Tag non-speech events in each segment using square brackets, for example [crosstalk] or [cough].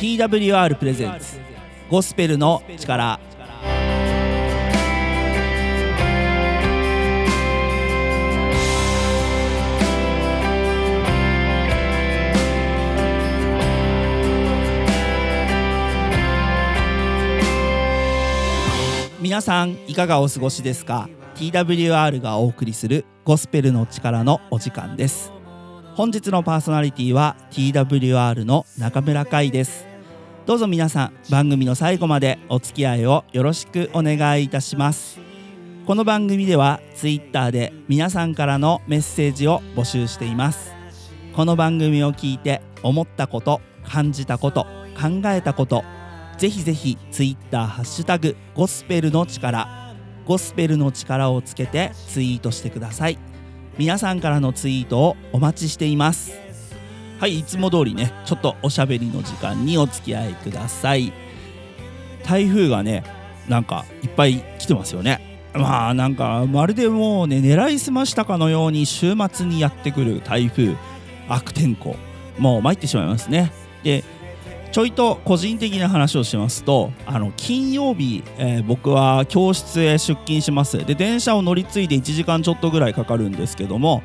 TWR プレゼンツゴスペルの力。皆さんいかがお過ごしですか？TWR がお送りするゴスペルの力のお時間です。本日のパーソナリティは TWR の中村海です。どうぞ皆さん番組の最後までお付き合いをよろしくお願いいたします。この番組では Twitter で皆さんからのメッセージを募集しています。この番組を聞いて思ったこと感じたこと考えたことぜひぜひツイッターハッシュタグゴスペルの力ゴスペルの力をつけてツイートしてください。皆さんからのツイートをお待ちしています。はいいつも通りねちょっとおしゃべりの時間にお付き合いください。台風がねなんかいっぱい来てますよね。まあなんかまるでもうね狙いすましたかのように週末にやってくる台風悪天候もう参ってしまいますね。でちょいと個人的な話をしますとあの金曜日、えー、僕は教室へ出勤します。で電車を乗り継いで1時間ちょっとぐらいかかるんですけども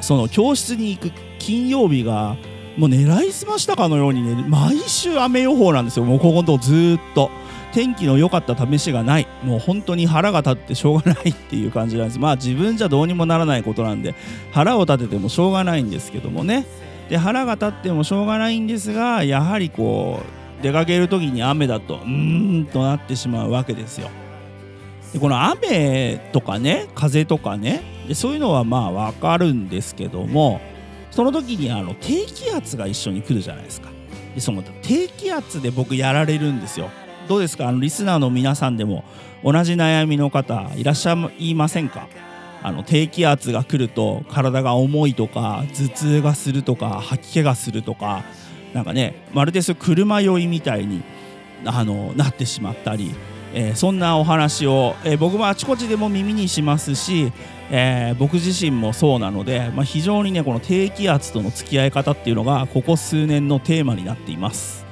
その教室に行く金曜日がもう狙いすましたかのようにね毎週雨予報なんですよもうここのとこずっと。天気の良かった試しがない。もう本当に腹が立ってしょうがない。っていう感じなんです。まあ自分じゃどうにもならないことなんで。腹を立ててもしょうがないんですけどもね。で腹が立ってもしょうがないんですがやはりこう出かける時に雨だとうーんとなってしまうわけですよ。でこの雨とかね風とかねでそういうのはまあ分かるんですけども。その時にあの低気圧が一緒に来るじゃないですか。でその低気圧で僕やられるんですよ。どうですか？あのリスナーの皆さんでも同じ悩みの方いらっしゃいませんか？あの低気圧が来ると体が重いとか頭痛がするとか吐き気がするとかなんかねまるでそ車酔いみたいにあのなってしまったり、えー、そんなお話を、えー、僕もあちこちでも耳にしますし、えー、僕自身もそうなので、まあ、非常にねこの低気圧との付き合い方っていうのがここ数年のテーマになっています。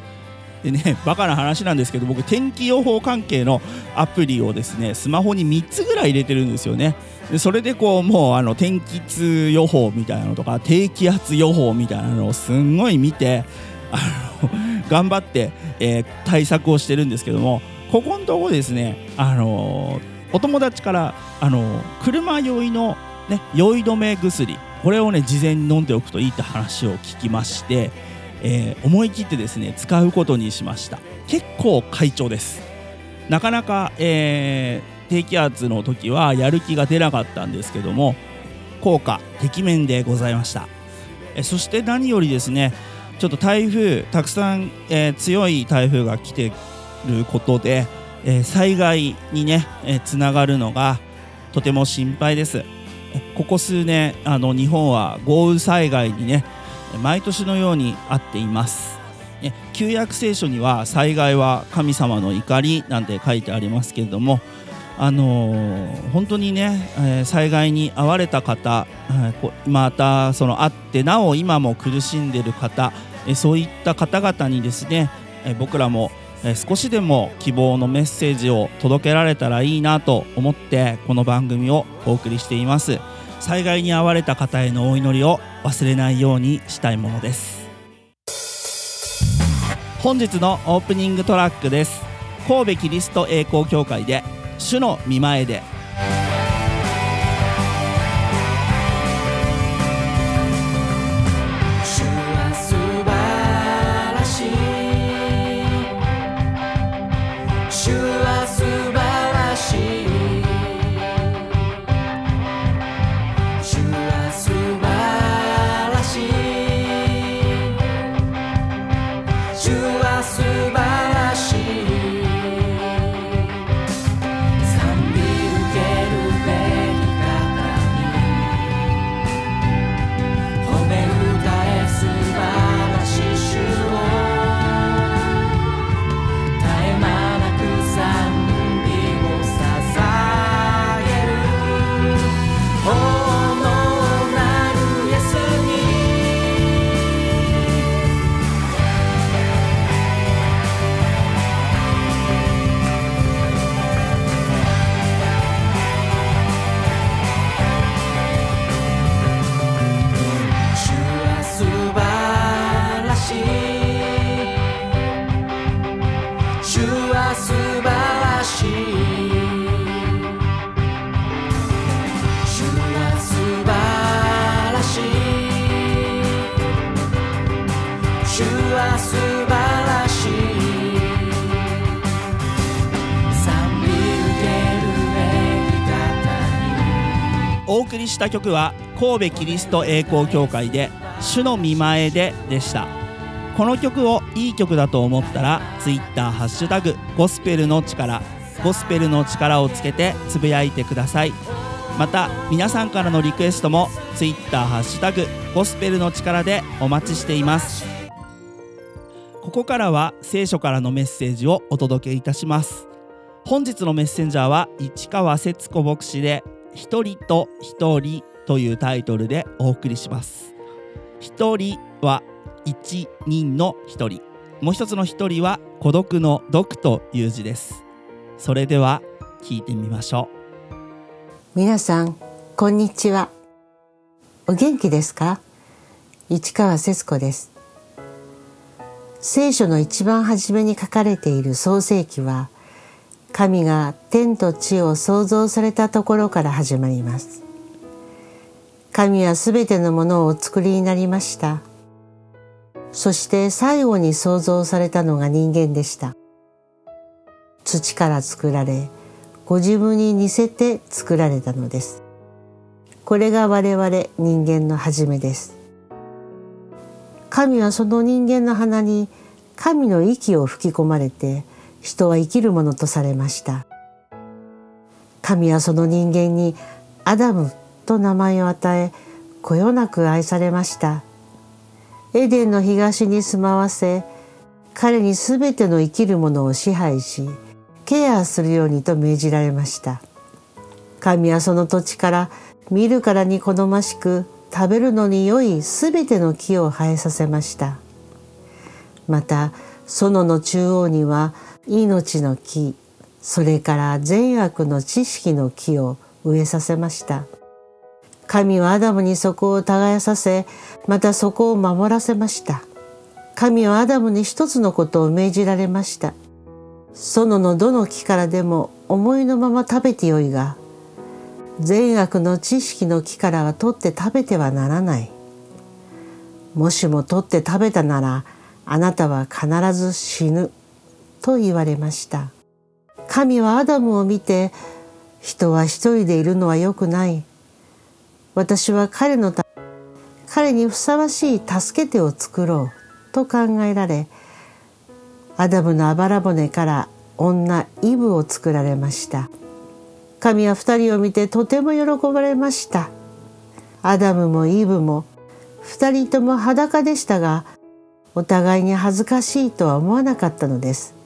でねバカな話なんですけど僕天気予報関係のアプリをですねスマホに3つぐらい入れてるんですよねでそれでこうもうあの天気痛予報みたいなのとか低気圧予報みたいなのをすんごい見てあの [laughs] 頑張って、えー、対策をしてるんですけどもここのとこですねあのお友達からあの車酔いの、ね、酔い止め薬これをね事前に飲んでおくといいって話を聞きましてえー、思い切ってですね使うことにしました。結構快調です。なかなか、えー、低気圧の時はやる気が出なかったんですけども効果てきめんでございました、えそして何よりですねちょっと台風たくさん、えー、強い台風が来てることで、え災害にね、えつながるのがとても心配です。ここ数年あの日本は豪雨災害にね毎年のようにあっています。旧約聖書には災害は神様の怒りなんて書いてありますけれどもあのー、本当にね、えー、災害に遭われた方、えー、またそのあってなお今も苦しんでいる方、えそういった方々にですね、え僕らも、え少しでも希望のメッセージを届けられたらいいなと思ってこの番組をお送りしています。災害に遭われた方へのお祈りを忘れないようにしたいものです。本日のオープニングトラックです。神戸キリスト栄光教会で主の見前で suba. お送りした曲は神戸キリスト栄光教会で主の見前ででした。この曲をいい曲だと思ったら Twitter ハッシュタグゴスペルの力ゴスペルの力をつけてつぶやいてください。また皆さんからのリクエストも Twitter ハッシュタグゴスペルの力でお待ちしています。ここからは聖書からのメッセージをお届けいたします。本日のメッセンジャーは市川節子牧師で一人と一人というタイトルでお送りします。一人は一人の一人。もう一つの一人は孤独の独という字です。それでは聞いてみましょう。皆さんこんにちは。お元気ですか？市川節子です。聖書の一番初めに書かれている創世記は神が天と地を創造されたところから始まります。神はすべてのものをお作りになりました。そして最後に創造されたのが人間でした。土から作られご自分に似せて作られたのです。これが我々人間の始めです。神はその人間の鼻に神の息を吹き込まれて人は生きるものとされました。神はその人間にアダムと名前を与えこよなく愛されました。エデンの東に住まわせ彼にすべての生きるものを支配しケアするようにと命じられました。神はその土地から見るからに好ましく食べるのに良いすべての木を生えさせました。また園の中央には命の木それから善悪の知識の木を植えさせました。神はアダムにそこを耕させまたそこを守らせました。神はアダムに一つのことを命じられました。園のどの木からでも思いのまま食べてよいが善悪の知識の木からは取って食べてはならない。もしも取って食べたならあなたは必ず死ぬ。と言われました。神はアダムを見て人は一人でいるのは良くない。私は彼のため彼にふさわしい助け手を作ろうと考えられアダムのあばら骨から女イブを作られました。神は二人を見てとても喜ばれました。アダムもイブも二人とも裸でしたがお互いに恥ずかしいとは思わなかったのです。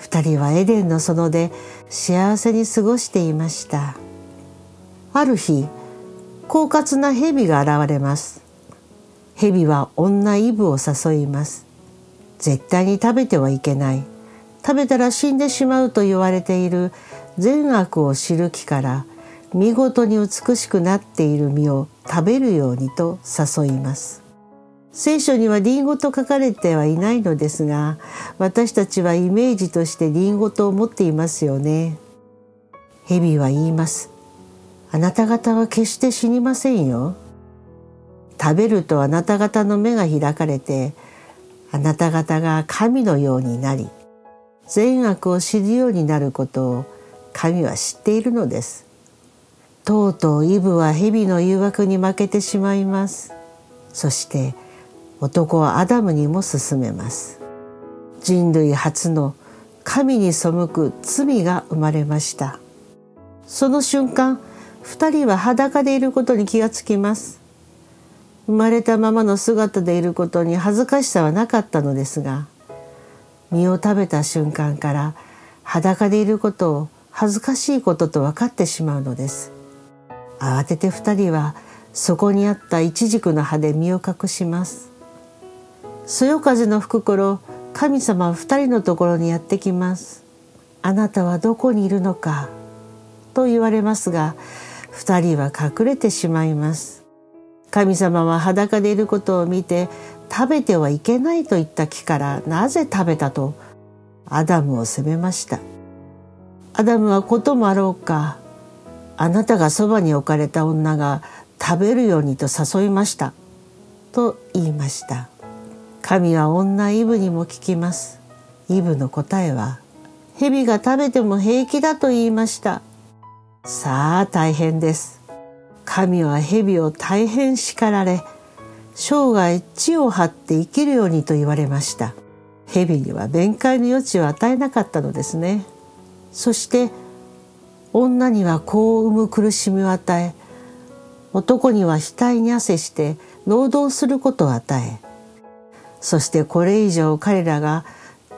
二人はエデンの園で幸せに過ごしていました。ある日狡猾な蛇が現れます。蛇は女イブを誘います。絶対に食べてはいけない。食べたら死んでしまうと言われている善悪を知る木から見事に美しくなっている実を食べるようにと誘います。聖書にはリンゴと書かれてはいないのですが私たちはイメージとしてリンゴと思っていますよね。蛇は言います。あなた方は決して死にませんよ。食べるとあなた方の目が開かれてあなた方が神のようになり善悪を知るようになることを神は知っているのです。とうとうイブは蛇の誘惑に負けてしまいます。そして男はアダムにも勧めます。人類初の神に背く罪が生まれました。その瞬間二人は裸でいることに気がつきます。生まれたままの姿でいることに恥ずかしさはなかったのですが身を食べた瞬間から裸でいることを恥ずかしいことと分かってしまうのです。慌てて二人はそこにあったイチジクの葉で身を隠します。そよ風の吹く頃神様は二人のところにやってきます。あなたはどこにいるのかと言われますが二人は隠れてしまいます。神様は裸でいることを見て食べてはいけないと言った木からなぜ食べたとアダムを責めました。アダムはこともあろうかあなたがそばに置かれた女が食べるようにと誘いました。と言いました。神は女イブにも聞きます。イブの答えは蛇が食べても平気だと言いました。さあ大変です。神は蛇を大変叱られ生涯地を張って生きるようにと言われました。蛇には弁解の余地を与えなかったのですね。そして女には子を産む苦しみを与え男には額に汗して労働することを与えそしてこれ以上彼らが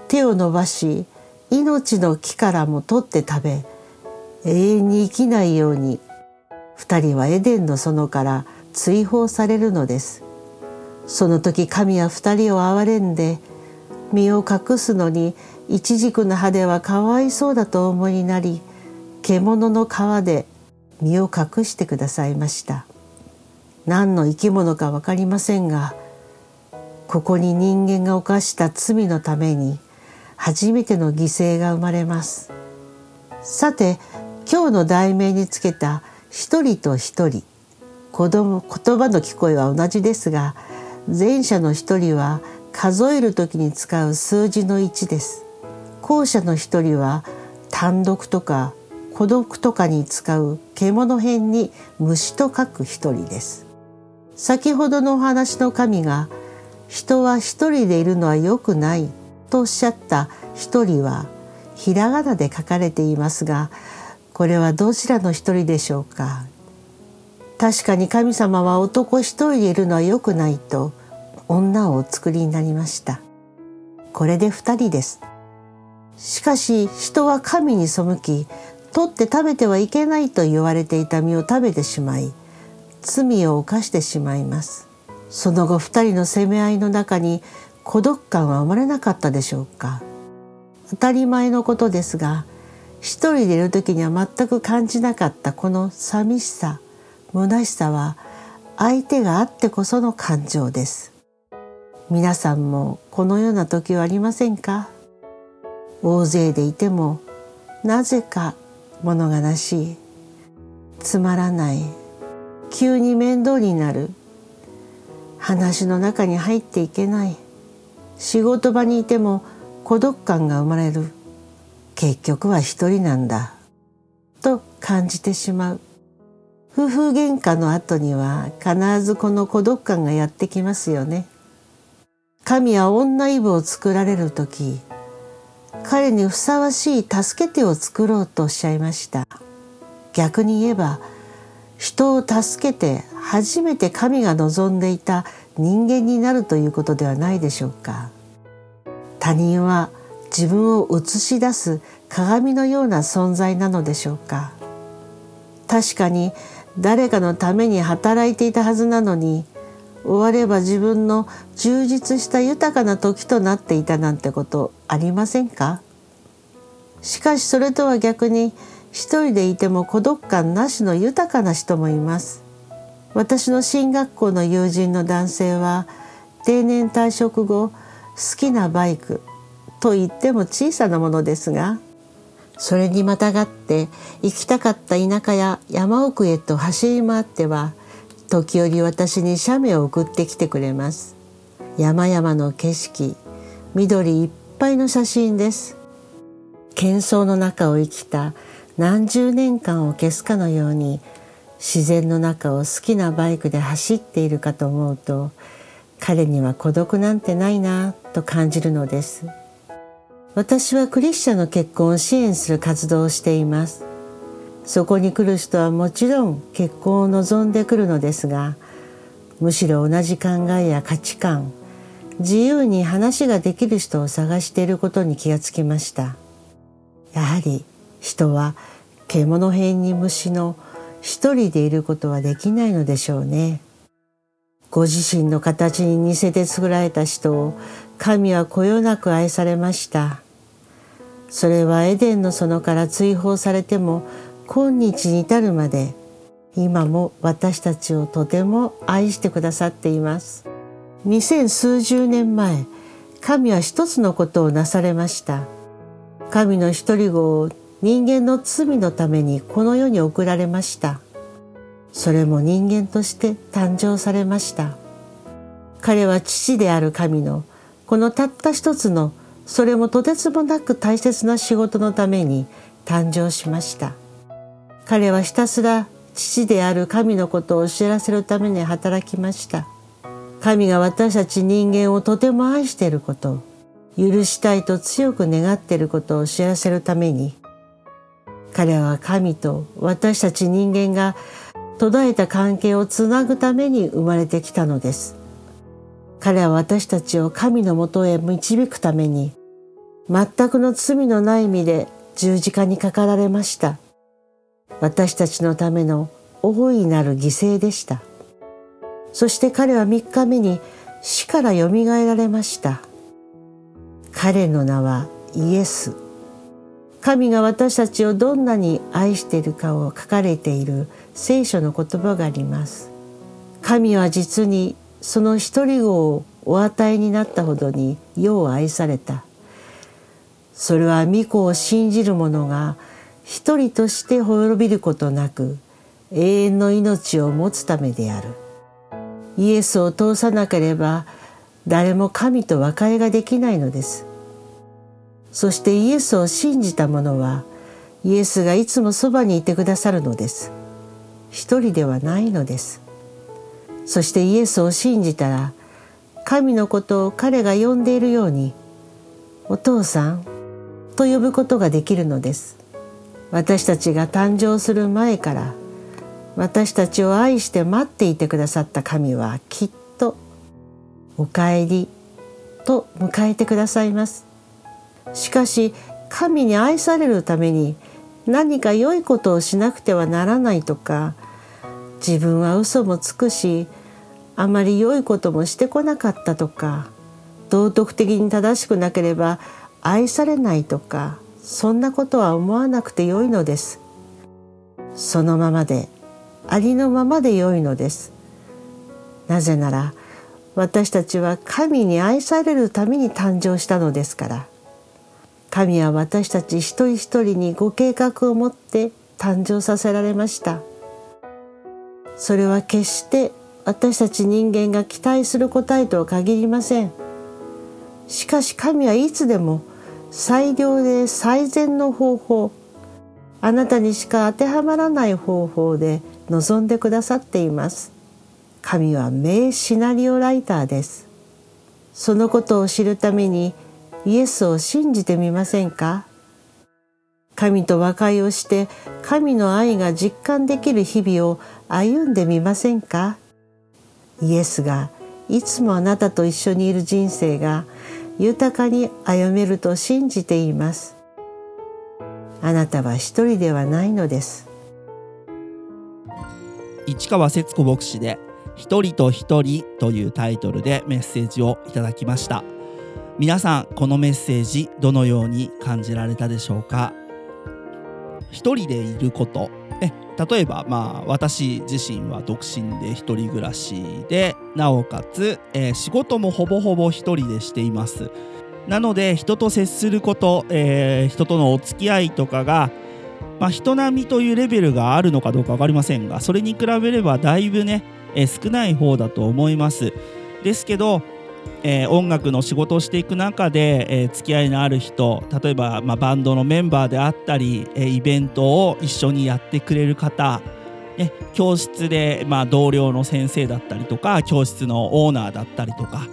手を伸ばし命の木からも取って食べ永遠に生きないように二人はエデンの園から追放されるのです。その時神は二人を憐れんで身を隠すのにイチジクの葉ではかわいそうだと思いになり獣の皮で身を隠してくださいました。何の生き物か分かりませんがここに人間が犯した罪のために初めての犠牲が生まれます。さて今日の題名につけた一人と一人。子供言葉の聞こえは同じですが前者の一人は数える時に使う数字の1です。後者の一人は単独とか孤独とかに使う獣編に虫と書く一人です。先ほどのお話の神が人は一人でいるのは良くないとおっしゃった一人はひらがなで書かれていますがこれはどちらの一人でしょうか？確かに神様は男一人でいるのは良くないと女をお作りになりました。これで二人です。しかし人は神に背き取って食べてはいけないと言われていた実を食べてしまい罪を犯してしまいます。その後二人の責め合いの中に孤独感は生まれなかったでしょうか。当たり前のことですが一人でいる時には全く感じなかったこの寂しさ虚しさは相手があってこその感情です。皆さんもこのような時はありませんか？大勢でいてもなぜか物悲しい。つまらない。急に面倒になる。話の中に入っていけない。仕事場にいても孤独感が生まれる。結局は一人なんだ。と感じてしまう。夫婦喧嘩の後には必ずこの孤独感がやってきますよね。神は女イブを作られる時彼にふさわしい助け手を作ろうとおっしゃいました。逆に言えば人を助けて初めて神が望んでいた人間になるということではないでしょうか。他人は自分を映し出す鏡のような存在なのでしょうか。確かに誰かのために働いていたはずなのに終われば自分の充実した豊かな時となっていたなんてことありませんか。しかしそれとは逆に一人でいても孤独感なしの豊かな人もいます。私の進学校の友人の男性は定年退職後好きなバイクと言っても小さなものですがそれにまたがって行きたかった田舎や山奥へと走り回っては時折私に写メを送ってきてくれます。山々の景色緑いっぱいの写真です。喧騒の中を生きた何十年間を消すかのように自然の中を好きなバイクで走っているかと思うと彼には孤独なんてないなと感じるのです。私はクリスチャンの結婚を支援する活動をしています。そこに来る人はもちろん結婚を望んでくるのですがむしろ同じ考えや価値観自由に話ができる人を探していることに気がつきました。やはり人は獣辺に虫の一人でいることはできないのでしょうね。ご自身の形に似せて作られた人を神はこよなく愛されました。それはエデンの園から追放されても今日に至るまで。今も私たちをとても愛してくださっています。二千数十年前神は一つのことをなされました。神の一人子を人間の罪のためにこの世に送られました。それも人間として誕生されました。彼は父である神のこのたった一つのそれもとてつもなく大切な仕事のために誕生しました。彼はひたすら父である神のことを知らせるために働きました。神が私たち人間をとても愛していること許したいと強く願っていることを知らせるために彼は神と私たち人間が途絶えた関係をつなぐために生まれてきたのです。彼は私たちを神のもとへ導くために全くの罪のない意味で十字架にかかられました。私たちのための大いなる犠牲でした。そして彼は3日目に死からよみがえられました。彼の名はイエス。神が私たちをどんなに愛しているかを書かれている聖書の言葉があります。神は実にその一人子をお与えになったほどに世を愛された。それは御子を信じる者が一人として滅びることなく永遠の命を持つためである。イエスを通さなければ誰も神と和解ができないのです。そしてイエスを信じた者はイエスがいつもそばにいてくださるのです。一人ではないのです。そしてイエスを信じたら神のことを彼が呼んでいるようにお父さんと呼ぶことができるのです。私たちが誕生する前から私たちを愛して待っていてくださった神はきっと「おかえり」と迎えてくださいます。しかし神に愛されるために何か良いことをしなくてはならないとか自分は嘘もつくしあまり良いこともしてこなかったとか道徳的に正しくなければ愛されないとかそんなことは思わなくてよいのです。そのままでありのままでよいのです。なぜなら私たちは神に愛されるために誕生したのですから。神は私たち一人一人にご計画を持って誕生させられました。それは決して私たち人間が期待する答えとは限りません。しかし神はいつでも最良で最善の方法あなたにしか当てはまらない方法で望んでくださっています。神は名シナリオライターです。そのことを知るためにイエスを信じてみませんか？神と和解をして神の愛が実感できる日々を歩んでみませんか？イエスがいつもあなたと一緒にいる人生が豊かに歩めると信じています。あなたは一人ではないのです。市川節子牧師で一人と一人というタイトルでメッセージをいただきました。皆さんこのメッセージどのように感じられたでしょうか？一人でいること。え例えばまあ私自身は独身で一人暮らしでなおかつ、えー、仕事もほぼほぼ一人でしています。なので人と接すること、えー、人とのお付き合いとかがまあ、人並みというレベルがあるのかどうか分かりませんがそれに比べればだいぶね、えー、少ない方だと思います。ですけど、えー、音楽の仕事をしていく中で、えー、付き合いのある人例えば、まあ、バンドのメンバーであったり、えイベントを一緒にやってくれる方ね、教室で、まあ、同僚の先生だったりとか教室のオーナーだったりとか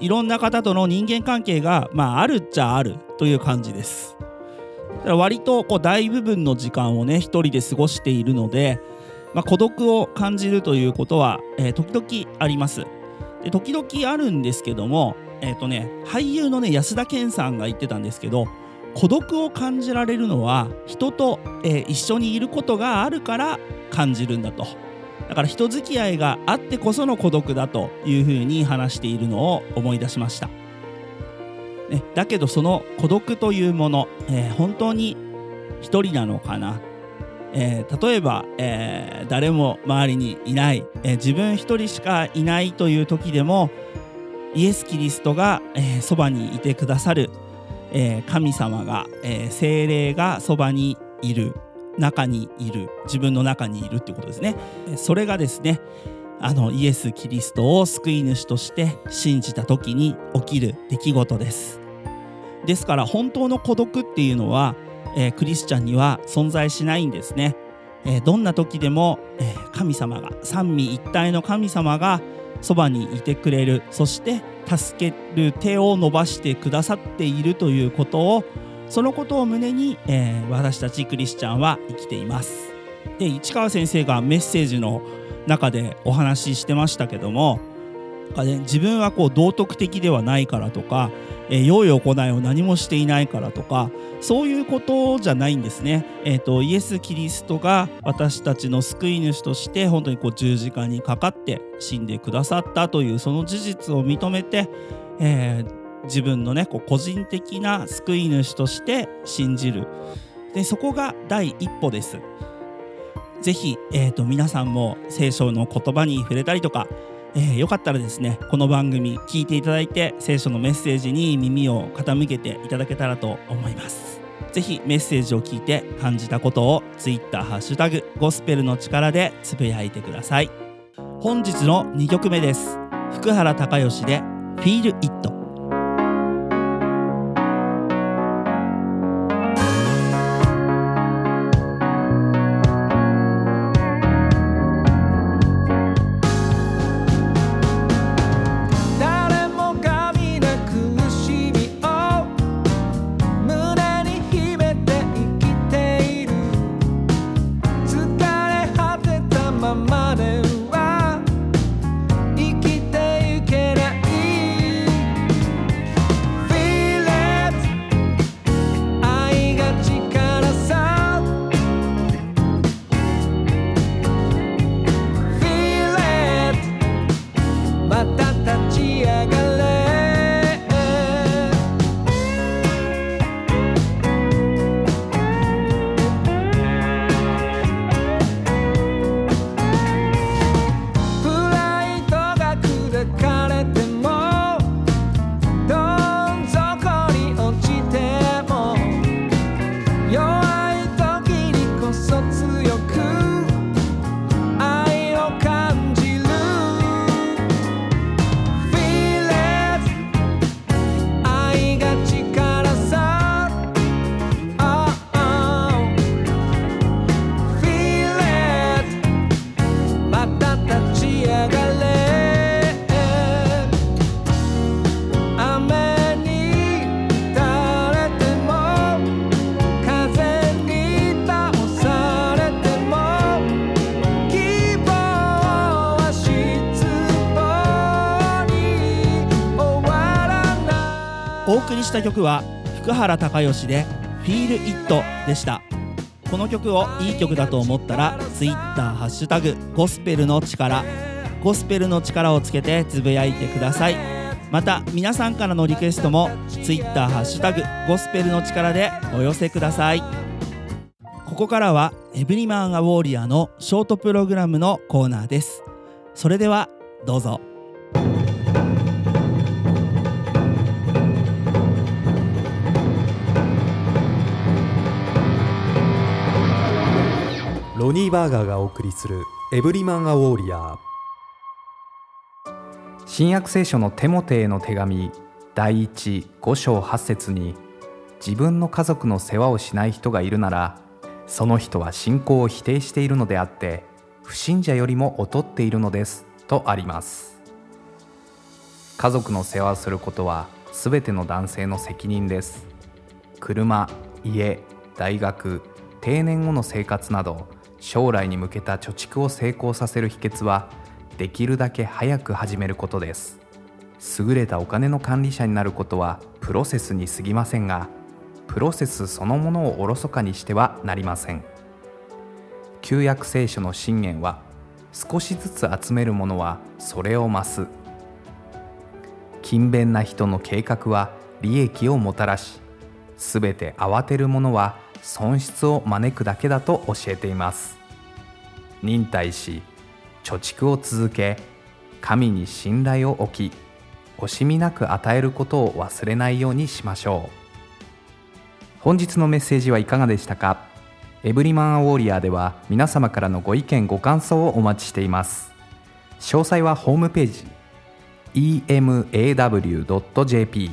いろんな方との人間関係が、まあ、あるっちゃあるという感じです。だから割とこう大部分の時間をね一人で過ごしているので、まあ、孤独を感じるということは、えー、時々あります時々あるんですけどもえっ、ー、とね俳優のね安田顕さんが言ってたんですけど孤独を感じられるのは人と、えー、一緒にいることがあるから感じるんだと。だから人付き合いがあってこその孤独だというふうに話しているのを思い出しました。ね、だけどその孤独というもの、えー、本当に一人なのかな、えー、例えば、えー、誰も周りにいない、え自分一人しかいないという時でもイエス・キリストが、えそばにいてくださる、え神様が、え精霊がそばにいる。中にいる。自分の中にいるっていうことですね。それがですねあのイエス・キリストを救い主として信じた時に起きる出来事です。ですから本当の孤独っていうのは、えー、クリスチャンには存在しないんですね、えー、どんな時でも、えー、神様が三位一体の神様がそばにいてくれる。そして助ける手を伸ばしてくださっているということをそのことを胸に、えー、私たちクリスチャンは生きています。で市川先生がメッセージの中でお話ししてましたけども自分はこう道徳的ではないからとか、えー、良い行いを何もしていないからとかそういうことじゃないんですね。えーと、イエス・キリストが私たちの救い主として本当にこう十字架にかかって死んでくださったというその事実を認めて、えー、自分のねこう個人的な救い主として信じるでそこが第一歩です。ぜひ、えーと、皆さんも聖書の言葉に触れたりとか、えー、よかったらですねこの番組聞いていただいて聖書のメッセージに耳を傾けていただけたらと思います。ぜひメッセージを聞いて感じたことを Twitter ハッシュタグゴスペルの力でつぶやいてください。本日の2曲目です。福原孝義で Feel It した曲は福原孝義で「Feel It」でした。この曲をいい曲だと思ったら Twitter ハッシュタグゴスペルの力ゴスペルの力をつけてつぶやいてください。また皆さんからのリクエストも Twitter ハッシュタグゴスペルの力でお寄せください。ここからはエブリマン・ア・ウォーリアのショートプログラムのコーナーです。それではどうぞ。ロニー・バーガーがお送りするエブリマン・ア・ウォーリア新約聖書のテモテへの手紙第一5章8節に自分の家族の世話をしない人がいるならその人は信仰を否定しているのであって不信者よりも劣っているのですとあります。家族の世話をすることは全ての男性の責任です。車家大学定年後の生活など将来に向けた貯蓄を成功させる秘訣はできるだけ早く始めることです。優れたお金の管理者になることはプロセスに過ぎませんがプロセスそのものをおろそかにしてはなりません。旧約聖書の信玄は少しずつ集めるものはそれを増す。勤勉な人の計画は利益をもたらしすべて慌てるものは損失を招くだけだと教えています。忍耐し貯蓄を続け神に信頼を置き惜しみなく与えることを忘れないようにしましょう。本日のメッセージはいかがでしたか？エブリマンウォーリアーでは皆様からのご意見ご感想をお待ちしています。詳細はホームページ emaw.jp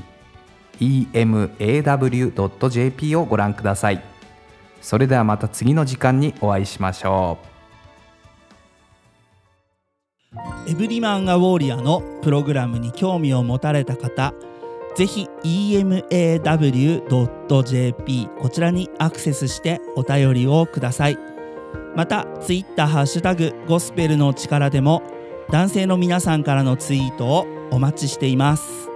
emaw.jp をご覧ください。それではまた次の時間にお会いしましょう。エブリマンガウォーリアのプログラムに興味を持たれた方ぜひ emaw.jp こちらにアクセスしてお便りをください。またツイッターハッシュタグゴスペルの力でも男性の皆さんからのツイートをお待ちしています。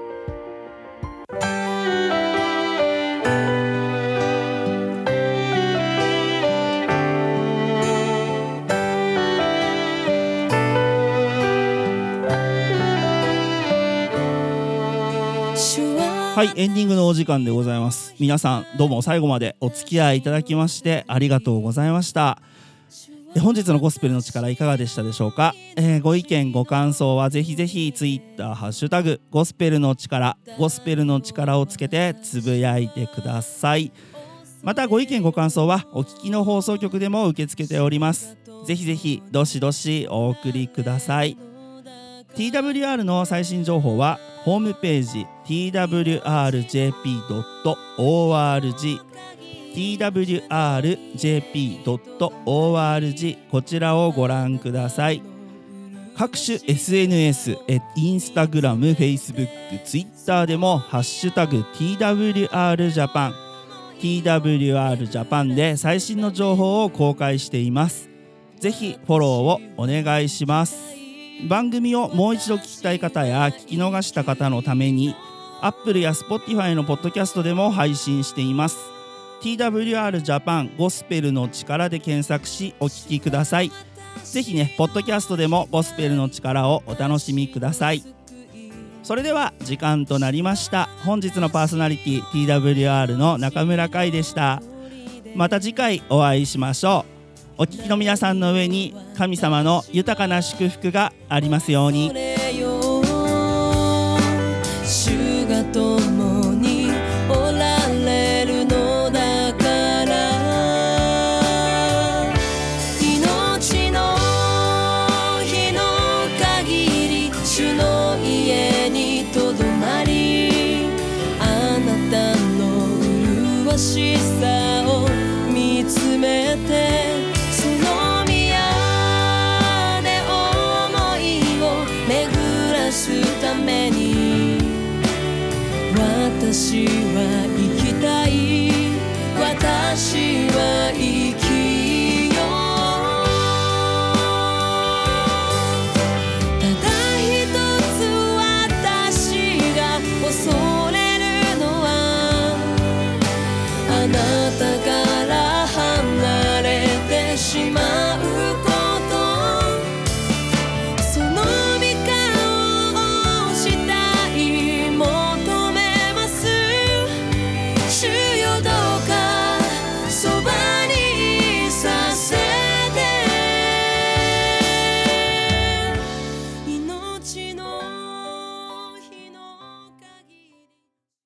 はいエンディングのお時間でございます。皆さんどうも最後までお付き合いいただきましてありがとうございました。本日のゴスペルの力いかがでしたでしょうか、えー、ご意見ご感想はぜひぜひツイッターハッシュタグゴスペルの力ゴスペルの力をつけてつぶやいてください。またご意見ご感想はお聞きの放送局でも受け付けております。ぜひぜひどしどしお送りください。TWR の最新情報はホームページ twrjp.org twrjp.org こちらをご覧ください各種 SNS インスタグラム、フェイスブック、ツイッターでもハッシュタグ TWR ジャパン TWR ジャパンで最新の情報を公開しています。ぜひフォローをお願いします。番組をもう一度聞きたい方や聞き逃した方のために Apple や Spotify のポッドキャストでも配信しています。TWR ジャパンゴスペルの力で検索しお聞きください。ぜひねポッドキャストでもゴスペルの力をお楽しみください。それでは時間となりました。本日のパーソナリティ TWR の中村海でした。また次回お会いしましょう。お聞きの皆さんの上に神様の豊かな祝福がありますように。主が共におられるのだから命の日の限り主の家にとどまりあなたの麗しさを見つめて